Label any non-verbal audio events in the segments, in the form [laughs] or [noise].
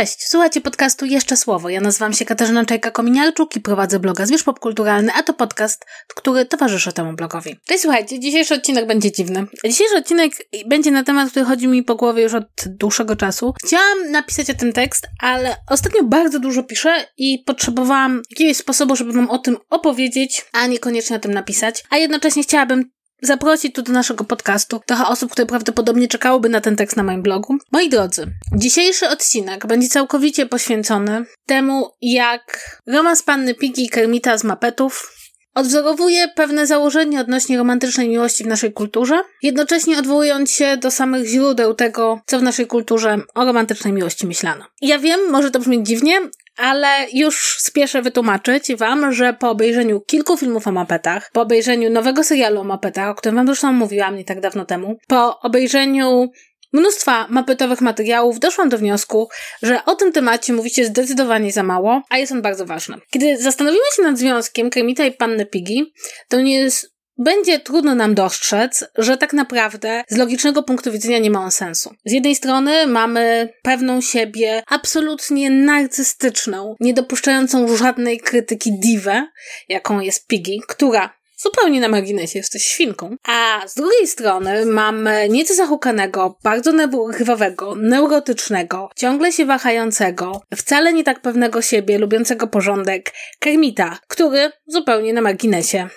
Cześć, słuchajcie podcastu Jeszcze Słowo. Ja nazywam się Katarzyna Czajka-Kominiarczuk i prowadzę bloga Zwierz Popkulturalny, a to podcast, który towarzyszy temu blogowi. Cześć, słuchajcie, dzisiejszy odcinek będzie dziwny. Dzisiejszy odcinek będzie na temat, który chodzi mi po głowie już od dłuższego czasu. Chciałam napisać o tym tekst, ale ostatnio bardzo dużo piszę i potrzebowałam jakiegoś sposobu, żeby wam o tym opowiedzieć, a niekoniecznie o tym napisać. A jednocześnie chciałabym zaprosić tu do naszego podcastu trochę osób, które prawdopodobnie czekałyby na ten tekst na moim blogu. Moi drodzy, dzisiejszy odcinek będzie całkowicie poświęcony temu, jak romans panny Piggy i Kermita z Mapetów odwzorowuje pewne założenia odnośnie romantycznej miłości w naszej kulturze, jednocześnie odwołując się do samych źródeł tego, co w naszej kulturze o romantycznej miłości myślano. Ja wiem, może to brzmieć dziwnie, ale już spieszę wytłumaczyć Wam, że po obejrzeniu kilku filmów o mapetach, po obejrzeniu nowego serialu o mapetach, o którym Wam zresztą mówiłam nie tak dawno temu, po obejrzeniu mnóstwa mapetowych materiałów doszłam do wniosku, że o tym temacie mówicie zdecydowanie za mało, a jest on bardzo ważny. Kiedy zastanowimy się nad związkiem Kremita i Panny Piggy, to nie jest będzie trudno nam dostrzec, że tak naprawdę z logicznego punktu widzenia nie ma on sensu. Z jednej strony mamy pewną siebie absolutnie narcystyczną, niedopuszczającą żadnej krytyki diwę, jaką jest Piggy, która zupełnie na marginesie jesteś świnką. A z drugiej strony mamy nieco zahukanego, bardzo nerwowego, neurotycznego, ciągle się wahającego, wcale nie tak pewnego siebie, lubiącego porządek Kermita, który zupełnie na marginesie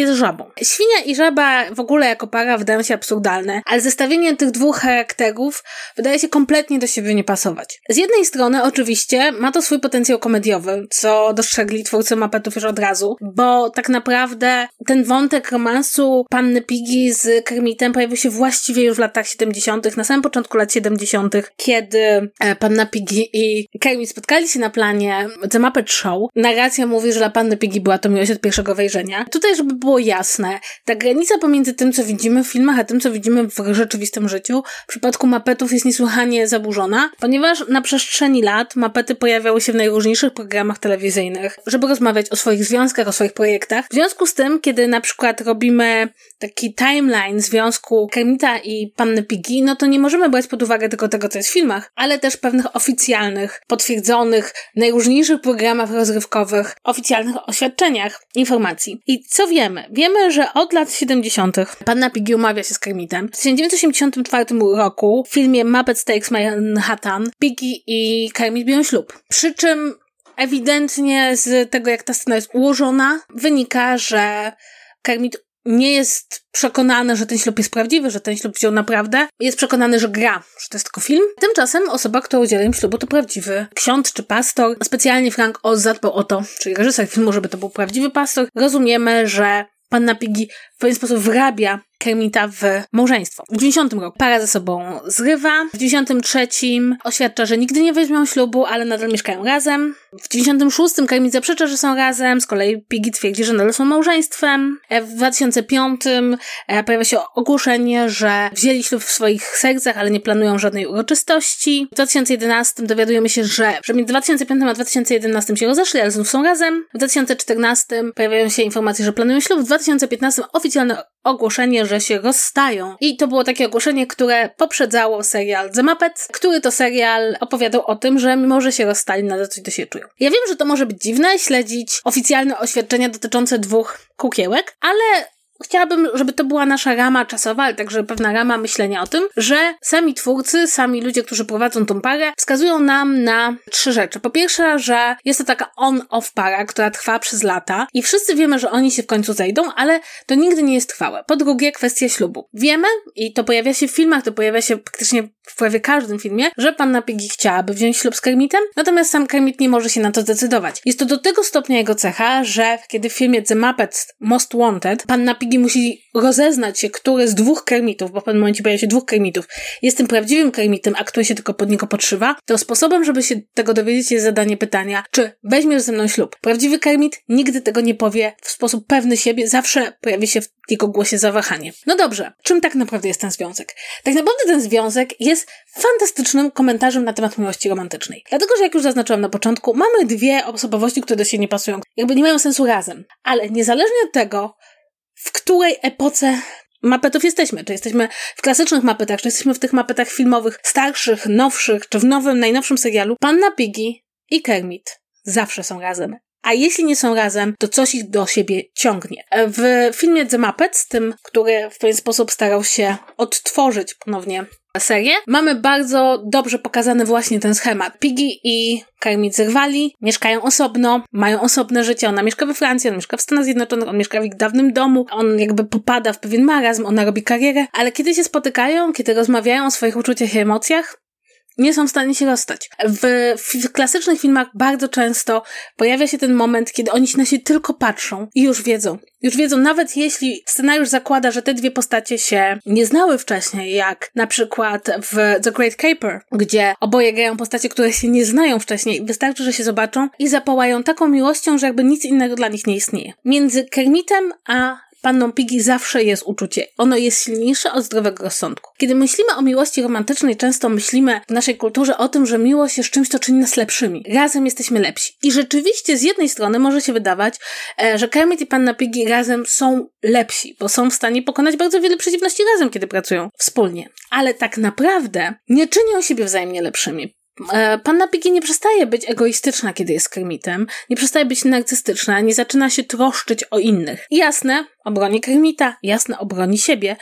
jest żabą. Świnia i żaba w ogóle jako para wydają się absurdalne, ale zestawienie tych dwóch charakterów wydaje się kompletnie do siebie nie pasować. Z jednej strony oczywiście ma to swój potencjał komediowy, co dostrzegli twórcy mapetów już od razu, bo tak naprawdę ten wątek romansu panny Piggy z Kermitem pojawił się właściwie już w latach 70., na samym początku lat 70., kiedy e, panna Piggy i Kermit spotkali się na planie The Muppet Show. Narracja mówi, że dla panny Piggy była to miłość od pierwszego wejrzenia. Tutaj, żeby było jasne. Ta granica pomiędzy tym, co widzimy w filmach, a tym, co widzimy w rzeczywistym życiu, w przypadku mapetów jest niesłychanie zaburzona, ponieważ na przestrzeni lat mapety pojawiały się w najróżniejszych programach telewizyjnych, żeby rozmawiać o swoich związkach, o swoich projektach. W związku z tym, kiedy na przykład robimy taki timeline związku Kermita i Panny Piggy, no to nie możemy brać pod uwagę tylko tego, co jest w filmach, ale też pewnych oficjalnych, potwierdzonych, najróżniejszych programach rozrywkowych, oficjalnych oświadczeniach, informacji. I co wiemy? Wiemy, że od lat 70. Panna Piggy umawia się z Kermitem. W 1984 roku w filmie Muppet Takes Manhattan Piggy i Kermit biorą ślub. Przy czym ewidentnie z tego, jak ta scena jest ułożona, wynika, że Kermit nie jest przekonany, że ten ślub jest prawdziwy, że ten ślub wziął naprawdę. Jest przekonany, że gra, że to jest tylko film. Tymczasem osoba, która udziela im ślubu, to prawdziwy ksiądz czy pastor. Specjalnie Frank Oz zadbał o to, czyli reżyser filmu, żeby to był prawdziwy pastor. Rozumiemy, że panna Piggy w pewien sposób wrabia Kermita w małżeństwo. W 90 roku para ze sobą zrywa. W 93 oświadcza, że nigdy nie weźmią ślubu, ale nadal mieszkają razem. W 96 Kermit zaprzecza, że są razem. Z kolei Piggy twierdzi, że nadal są małżeństwem. E, w 2005 e, pojawia się ogłoszenie, że wzięli ślub w swoich sercach, ale nie planują żadnej uroczystości. W 2011 dowiadujemy się, że, że między 2005 a 2011 się rozeszli, ale znów są razem. W 2014 pojawiają się informacje, że planują ślub. W 2015 oficjalne ogłoszenie, że się rozstają. I to było takie ogłoszenie, które poprzedzało serial The Muppets, który to serial opowiadał o tym, że mimo, że się rozstali, nadal coś do siebie czują. Ja wiem, że to może być dziwne, śledzić oficjalne oświadczenia dotyczące dwóch kukiełek, ale Chciałabym, żeby to była nasza rama czasowa, ale także pewna rama myślenia o tym, że sami twórcy, sami ludzie, którzy prowadzą tą parę, wskazują nam na trzy rzeczy. Po pierwsze, że jest to taka on-off para, która trwa przez lata i wszyscy wiemy, że oni się w końcu zejdą, ale to nigdy nie jest trwałe. Po drugie, kwestia ślubu. Wiemy, i to pojawia się w filmach, to pojawia się praktycznie w prawie każdym filmie, że panna Piggy chciałaby wziąć ślub z Kermitem, natomiast sam Kermit nie może się na to zdecydować. Jest to do tego stopnia jego cecha, że kiedy w filmie The Muppets Most Wanted panna Piggy musi rozeznać się, który z dwóch Kermitów, bo w pewnym momencie pojawia się dwóch Kermitów, jest tym prawdziwym Kermitem, a który się tylko pod niego podszywa, to sposobem, żeby się tego dowiedzieć jest zadanie pytania, czy weźmiesz ze mną ślub. Prawdziwy Kermit nigdy tego nie powie w sposób pewny siebie, zawsze pojawi się w jego głosie zawahanie. No dobrze, czym tak naprawdę jest ten związek? Tak naprawdę ten związek jest fantastycznym komentarzem na temat miłości romantycznej. Dlatego, że jak już zaznaczyłam na początku, mamy dwie osobowości, które do siebie nie pasują. Jakby nie mają sensu razem. Ale niezależnie od tego, w której epoce mapetów jesteśmy. Czy jesteśmy w klasycznych mapetach, czy jesteśmy w tych mapetach filmowych, starszych, nowszych, czy w nowym, najnowszym serialu. Panna Piggy i Kermit zawsze są razem. A jeśli nie są razem, to coś ich do siebie ciągnie. W filmie The Muppets, tym, który w pewien sposób starał się odtworzyć ponownie serię, mamy bardzo dobrze pokazany właśnie ten schemat. Piggy i Kermit zerwali, mieszkają osobno, mają osobne życie. Ona mieszka we Francji, on mieszka w Stanach Zjednoczonych, on mieszka w ich dawnym domu, on jakby popada w pewien marazm, ona robi karierę, ale kiedy się spotykają, kiedy rozmawiają o swoich uczuciach i emocjach, nie są w stanie się rozstać. W, w, klasycznych filmach bardzo często pojawia się ten moment, kiedy oni na siebie tylko patrzą i już wiedzą. Już wiedzą, nawet jeśli scenariusz zakłada, że te dwie postacie się nie znały wcześniej, jak na przykład w The Great Caper, gdzie oboje grają postacie, które się nie znają wcześniej. Wystarczy, że się zobaczą i zapołają taką miłością, że jakby nic innego dla nich nie istnieje. Między Kermitem a panną Piggy zawsze jest uczucie. Ono jest silniejsze od zdrowego rozsądku. Kiedy myślimy o miłości romantycznej, często myślimy w naszej kulturze o tym, że miłość jest czymś, co czyni nas lepszymi. Razem jesteśmy lepsi. I rzeczywiście z jednej strony może się wydawać, e, że Kermit i panna Piggy razem są lepsi, bo są w stanie pokonać bardzo wiele przeciwności razem, kiedy pracują wspólnie. Ale tak naprawdę nie czynią siebie wzajemnie lepszymi. E, panna Piggy nie przestaje być egoistyczna, kiedy jest Kermitem, nie przestaje być narcystyczna, nie zaczyna się troszczyć o innych. jasne, obroni Kermita, jasne, obroni siebie,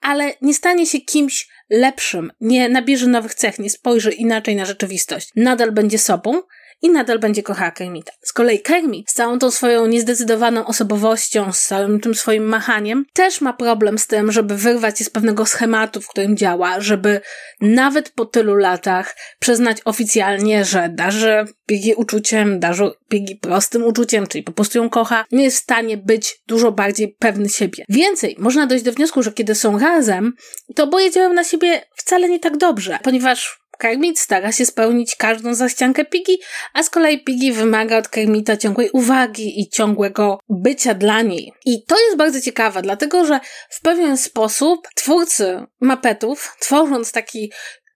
ale nie stanie się kimś lepszym, nie nabierze nowych cech, nie spojrzy inaczej na rzeczywistość. Nadal będzie sobą, i nadal będzie kochała Kermita. Z kolei Kermit z całą tą swoją niezdecydowaną osobowością, z całym tym swoim machaniem, też ma problem z tym, żeby wyrwać się z pewnego schematu, w którym działa, żeby nawet po tylu latach przyznać oficjalnie, że darzy Piggy uczuciem, darzy Piggy prostym uczuciem, czyli po prostu ją kocha, nie jest w stanie być dużo bardziej pewny siebie. Więcej, można dojść do wniosku, że kiedy są razem, to oboje działają na siebie wcale nie tak dobrze, ponieważ Kermit stara się spełnić każdą zaściankę Piggy, a z kolei Piggy wymaga od Kermita ciągłej uwagi i ciągłego bycia dla niej. I to jest bardzo ciekawe, dlatego że w pewien sposób twórcy mapetów, tworząc taki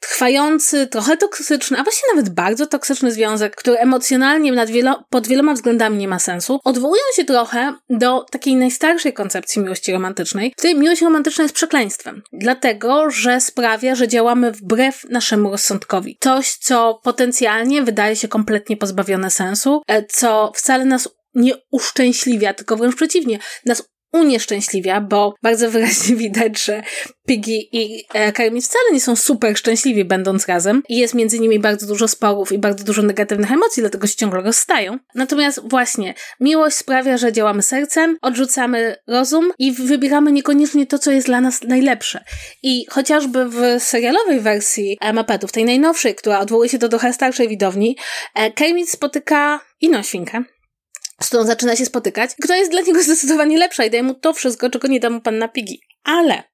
trwający, trochę toksyczny, a właściwie nawet bardzo toksyczny związek, który emocjonalnie nad wielo pod wieloma względami nie ma sensu, odwołują się trochę do takiej najstarszej koncepcji miłości romantycznej, w której miłość romantyczna jest przekleństwem. Dlatego, że sprawia, że działamy wbrew naszemu rozsądkowi. Coś, co potencjalnie wydaje się kompletnie pozbawione sensu, e, co wcale nas nie uszczęśliwia, tylko wręcz przeciwnie, nas unieszczęśliwia, bo bardzo wyraźnie [laughs] widać, że Piggy i e, Kermit wcale nie są super szczęśliwi będąc razem i jest między nimi bardzo dużo sporów i bardzo dużo negatywnych emocji, dlatego się ciągle rozstają. Natomiast właśnie miłość sprawia, że działamy sercem, odrzucamy rozum i wybieramy niekoniecznie to, co jest dla nas najlepsze. I chociażby w serialowej wersji Mapetów, tej najnowszej, która odwołuje się do trochę starszej widowni, e, Kermit spotyka inną świnkę, z którą zaczyna się spotykać, która jest dla niego [laughs] zdecydowanie lepsza i daje mu to wszystko, czego nie da mu panna Piggy. Ale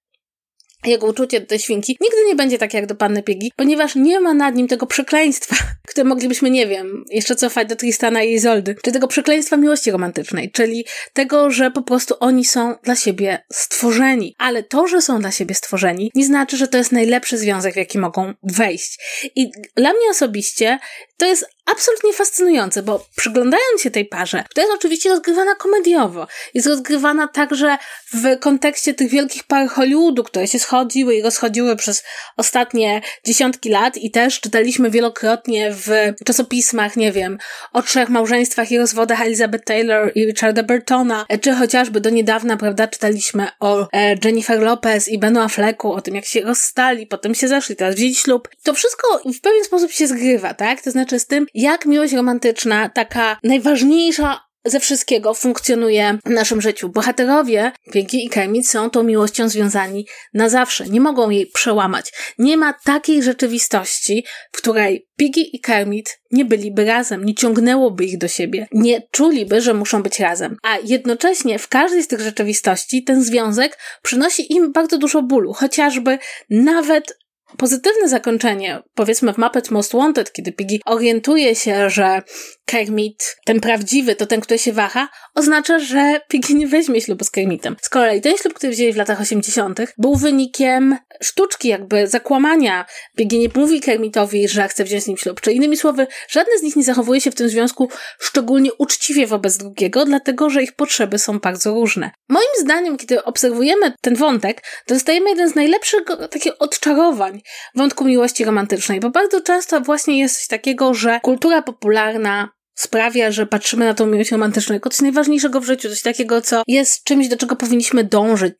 jego uczucie do tej świnki nigdy nie będzie takie jak do panny Piggy, ponieważ nie ma nad nim tego przekleństwa, [laughs] które moglibyśmy, nie wiem, jeszcze cofać do Tristana i Izoldy, czy tego przekleństwa miłości romantycznej, czyli tego, że po prostu oni są dla siebie stworzeni. Ale to, że są dla siebie stworzeni, nie znaczy, że to jest najlepszy związek, w jaki mogą wejść. I dla mnie osobiście to jest absolutnie fascynujące, bo przyglądając się tej parze, która jest oczywiście rozgrywana komediowo, jest rozgrywana także w kontekście tych wielkich par Hollywoodu, które się schodziły i rozchodziły przez ostatnie dziesiątki lat i też czytaliśmy wielokrotnie w czasopismach, nie wiem, o trzech małżeństwach i rozwodach Elizabeth Taylor i Richarda Burtona, czy chociażby do niedawna, prawda, czytaliśmy o e, Jennifer Lopez i Benu Afflecku, o tym jak się rozstali, potem się zeszli, teraz wzięli ślub. To wszystko w pewien sposób się zgrywa, tak? To znaczy z tym, jak miłość romantyczna, taka najważniejsza ze wszystkiego funkcjonuje w naszym życiu. Bohaterowie, Pinky i Kermit są tą miłością związani na zawsze. Nie mogą jej przełamać. Nie ma takiej rzeczywistości, w której Piggy i Kermit nie byliby razem, nie ciągnęłoby ich do siebie, nie czuliby, że muszą być razem. A jednocześnie w każdej z tych rzeczywistości ten związek przynosi im bardzo dużo bólu, chociażby nawet pozytywne zakończenie, powiedzmy w Muppet Most Wanted, kiedy Piggy orientuje się, że Kermit, ten prawdziwy, to ten, który się waha, oznacza, że Piggy nie weźmie ślubu z Kermitem. Z kolei ten ślub, który wzięli w latach 80., był wynikiem sztuczki, jakby zakłamania. Piggy nie mówi Kermitowi, że chce wziąć z nim ślub. Czy innymi słowy, żadne z nich nie zachowuje się w tym związku szczególnie uczciwie wobec drugiego, dlatego że ich potrzeby są bardzo różne. Moim zdaniem, kiedy obserwujemy ten wątek, dostajemy jeden z najlepszych takich odczarowań wątku miłości romantycznej, bo bardzo często właśnie jest coś takiego, że kultura popularna sprawia, że patrzymy na tą miłość romantyczną jako coś najważniejszego w życiu, coś takiego, co jest czymś, do czego powinniśmy dążyć,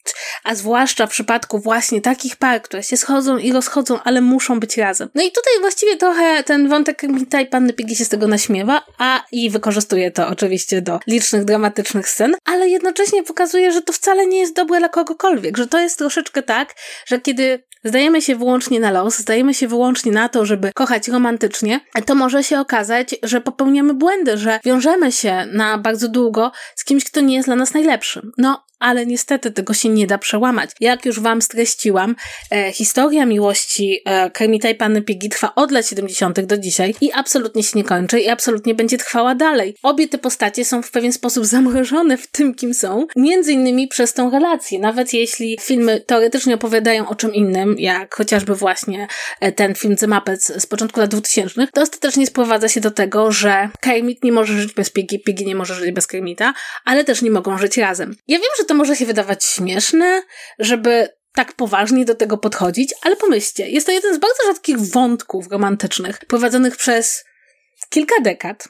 a zwłaszcza w przypadku właśnie takich par, które się schodzą i rozchodzą, ale muszą być razem. No i tutaj właściwie trochę ten wątek Kermita i Panny Piggy się z tego naśmiewa, a i wykorzystuje to oczywiście do licznych dramatycznych scen, ale jednocześnie pokazuje, że to wcale nie jest dobre dla kogokolwiek, że to jest troszeczkę tak, że kiedy zdajemy się wyłącznie na los, zdajemy się wyłącznie na to, żeby kochać romantycznie, to może się okazać, że popełniamy błędy, że wiążemy się na bardzo długo z kimś, kto nie jest dla nas najlepszym. No, ale niestety tego się nie da przełamać. Jak już wam streściłam, e, historia miłości e, Kermita i Panny Piggy trwa od lat 70. do dzisiaj i absolutnie się nie kończy i absolutnie będzie trwała dalej. Obie te postacie są w pewien sposób [laughs] zamrożone w tym, kim są, między innymi przez tą relację. Nawet jeśli filmy teoretycznie opowiadają o czym innym, jak chociażby właśnie e, ten film The Muppets z początku lat 2000, to ostatecznie sprowadza się do tego, że Kermit nie może żyć bez Piggy, Piggy nie może żyć bez Kermita, ale też nie mogą żyć razem. Ja wiem, że to może się wydawać śmieszne, żeby tak poważnie do tego podchodzić, ale pomyślcie, jest to jeden z bardzo rzadkich wątków romantycznych prowadzonych przez kilka dekad.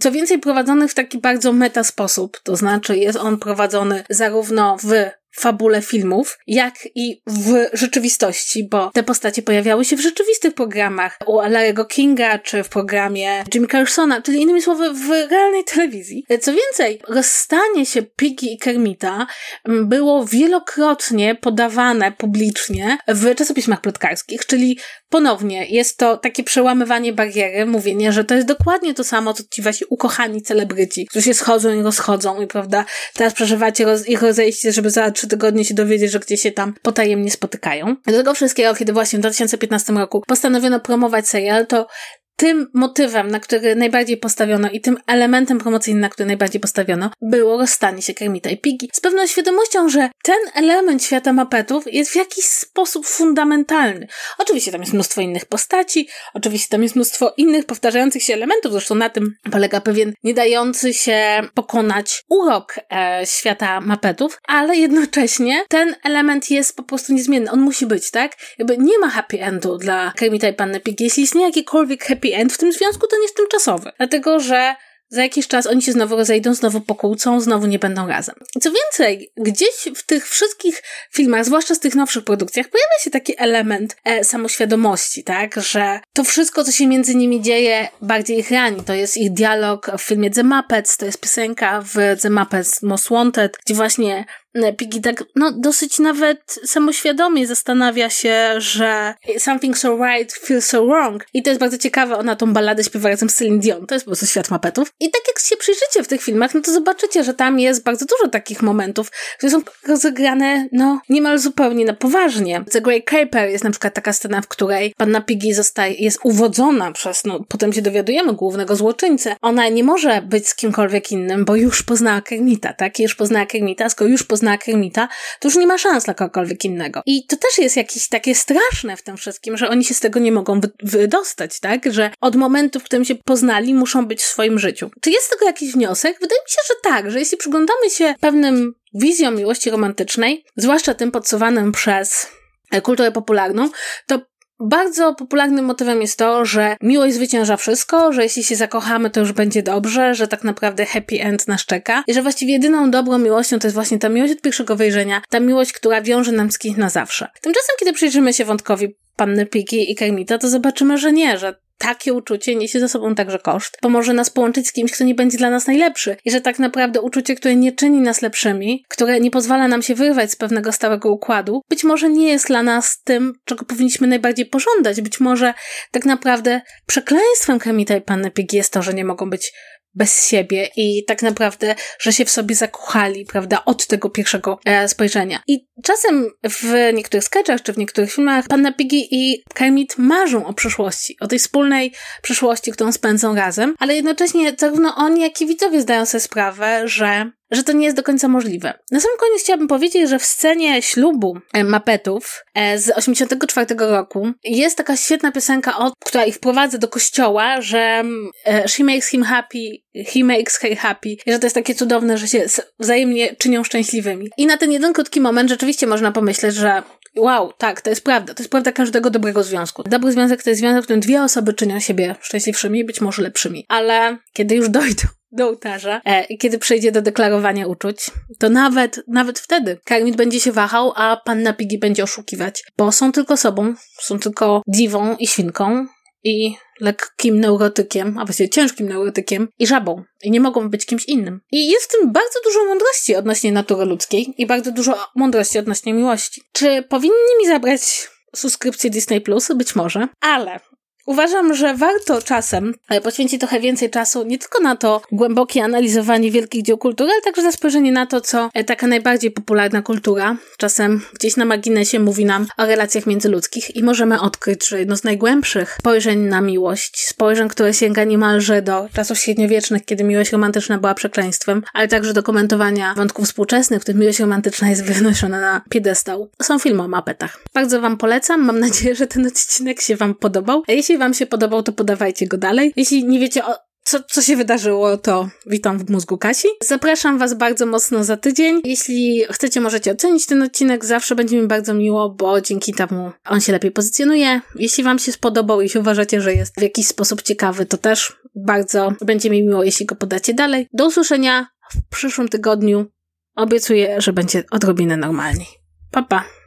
Co więcej, prowadzonych w taki bardzo meta sposób, to znaczy jest on prowadzony zarówno w fabule filmów, jak i w rzeczywistości, bo te postacie pojawiały się w rzeczywistych programach u Larry'ego Kinga, czy w programie Jimmy Carsona, czyli innymi słowy w realnej telewizji. Co więcej, rozstanie się Piggy i Kermita było wielokrotnie podawane publicznie w czasopismach plotkarskich, czyli ponownie jest to takie przełamywanie bariery, mówienie, że to jest dokładnie to samo, co ci wasi ukochani celebryci, którzy się schodzą i rozchodzą i prawda, teraz przeżywacie roz ich rozejście, żeby za trzy tygodnie się dowiedzieć, że gdzieś się tam potajemnie spotykają. Do tego wszystkiego, kiedy właśnie w 2015 roku postanowiono promować serial, to tym motywem, na który najbardziej postawiono i tym elementem promocyjnym, na który najbardziej postawiono, było rozstanie się Kermita i Piggy. Z pewną świadomością, że ten element świata mapetów jest w jakiś sposób fundamentalny. Oczywiście tam jest mnóstwo innych postaci, oczywiście tam jest mnóstwo innych powtarzających się elementów, zresztą na tym polega pewien nie dający się pokonać urok e, świata mapetów, ale jednocześnie ten element jest po prostu niezmienny. On musi być, tak? Jakby nie ma happy endu dla Kermita i Panny Piggy. Jeśli istnieje jakikolwiek happy end w tym związku, nie jest tymczasowy. Dlatego, że za jakiś czas oni się znowu rozejdą, znowu pokłócą, znowu nie będą razem. Co więcej, gdzieś w tych wszystkich filmach, zwłaszcza z tych nowszych produkcjach, pojawia się taki element e, samoświadomości, tak? Że to wszystko, co się między nimi dzieje, bardziej ich rani. To jest ich dialog w filmie The Muppets, to jest piosenka w The Muppets Most Wanted, gdzie właśnie Piggy tak, no, dosyć nawet samoświadomie zastanawia się, że something so right feels so wrong. I to jest bardzo ciekawe, ona tą balladę śpiewa razem z Celine Dion. To jest po prostu świat mapetów. I tak jak się przyjrzycie w tych filmach, no to zobaczycie, że tam jest bardzo dużo takich momentów, które są rozegrane, no, niemal zupełnie na poważnie. The Grey Caper jest na przykład taka scena, w której panna Piggy zostaje, jest uwodzona przez, no, potem się dowiadujemy, głównego złoczyńcę. Ona nie może być z kimkolwiek innym, bo już poznała Kermita, tak? Już poznała Kermita, skoro już poznała zna Kermita, to już nie ma szans dla kogokolwiek innego. I to też jest jakieś takie straszne w tym wszystkim, że oni się z tego nie mogą wy wydostać, tak? Że od momentu, w którym się poznali, muszą być w swoim życiu. Czy jest z tego jakiś wniosek? Wydaje mi się, że tak, że jeśli przyglądamy się pewnym wizjom miłości romantycznej, zwłaszcza tym podsuwanym przez kulturę popularną, to bardzo popularnym motywem jest to, że miłość zwycięża wszystko, że jeśli się zakochamy, to już będzie dobrze, że tak naprawdę happy end nas czeka i że właściwie jedyną dobrą miłością to jest właśnie ta miłość od pierwszego wejrzenia, ta miłość, która wiąże nam z kimś na zawsze. Tymczasem, kiedy przyjrzymy się wątkowi panny Piggy i Kermita, to zobaczymy, że nie, że takie uczucie niesie ze sobą także koszt, bo może nas połączyć z kimś, kto nie będzie dla nas najlepszy. I że tak naprawdę uczucie, które nie czyni nas lepszymi, które nie pozwala nam się wyrwać z pewnego stałego układu, być może nie jest dla nas tym, czego powinniśmy najbardziej pożądać. Być może tak naprawdę przekleństwem Kermita i Panny Piggy jest to, że nie mogą być bez siebie i tak naprawdę, że się w sobie zakochali, prawda, od tego pierwszego e, spojrzenia. I czasem w niektórych sketchach czy w niektórych filmach Panna Piggy i Kermit marzą o przyszłości, o tej wspólnej przyszłości, którą spędzą razem, ale jednocześnie zarówno oni, jak i widzowie zdają sobie sprawę, że że to nie jest do końca możliwe. Na sam koniec chciałabym powiedzieć, że w scenie ślubu e, Mapetów e, z 84 roku jest taka świetna piosenka, która ich wprowadza do kościoła, że e, she makes him happy, he makes her happy, i że to jest takie cudowne, że się wzajemnie czynią szczęśliwymi. I na ten jeden krótki moment rzeczywiście można pomyśleć, że Wow, tak, to jest prawda. To jest prawda każdego dobrego związku. Dobry związek to jest związek, w którym dwie osoby czynią siebie szczęśliwszymi, być może lepszymi. Ale kiedy już dojdą do ołtarza, e, kiedy przejdzie do deklarowania uczuć, to nawet, nawet wtedy Kermit będzie się wahał, a panna Piggy będzie oszukiwać, bo są tylko sobą, są tylko dziwą i świnką i lekkim neurotykiem, a właściwie ciężkim neurotykiem i żabą. I nie mogą być kimś innym. I jest w tym bardzo dużo mądrości odnośnie natury ludzkiej i bardzo dużo mądrości odnośnie miłości. Czy powinni mi zabrać subskrypcję Disney Plus? Być może, ale Uważam, że warto czasem e, poświęcić trochę więcej czasu nie tylko na to głębokie analizowanie wielkich dzieł kultury, ale także na spojrzenie na to, co e, taka najbardziej popularna kultura czasem gdzieś na marginesie mówi nam o relacjach międzyludzkich i możemy odkryć, że jedno z najgłębszych spojrzeń na miłość, spojrzeń, które sięga niemalże do czasów średniowiecznych, kiedy miłość romantyczna była przekleństwem, ale także do komentowania wątków współczesnych, w których miłość romantyczna jest wynoszona na piedestał. Są filmy o mapetach. Bardzo Wam polecam. Mam nadzieję, że ten odcinek się Wam podobał. Jeśli jeśli Wam się podobał, to podawajcie go dalej. Jeśli nie wiecie o co, co się wydarzyło, to witam w mózgu Kasi. Zapraszam Was bardzo mocno za tydzień. Jeśli chcecie, możecie ocenić ten odcinek. Zawsze będzie mi bardzo miło, bo dzięki temu on się lepiej pozycjonuje. Jeśli Wam się spodobał, jeśli uważacie, że jest w jakiś sposób ciekawy, to też bardzo będzie mi miło, jeśli go podacie dalej. Do usłyszenia w przyszłym tygodniu. Obiecuję, że będzie odrobinę normalniej. Pa, pa.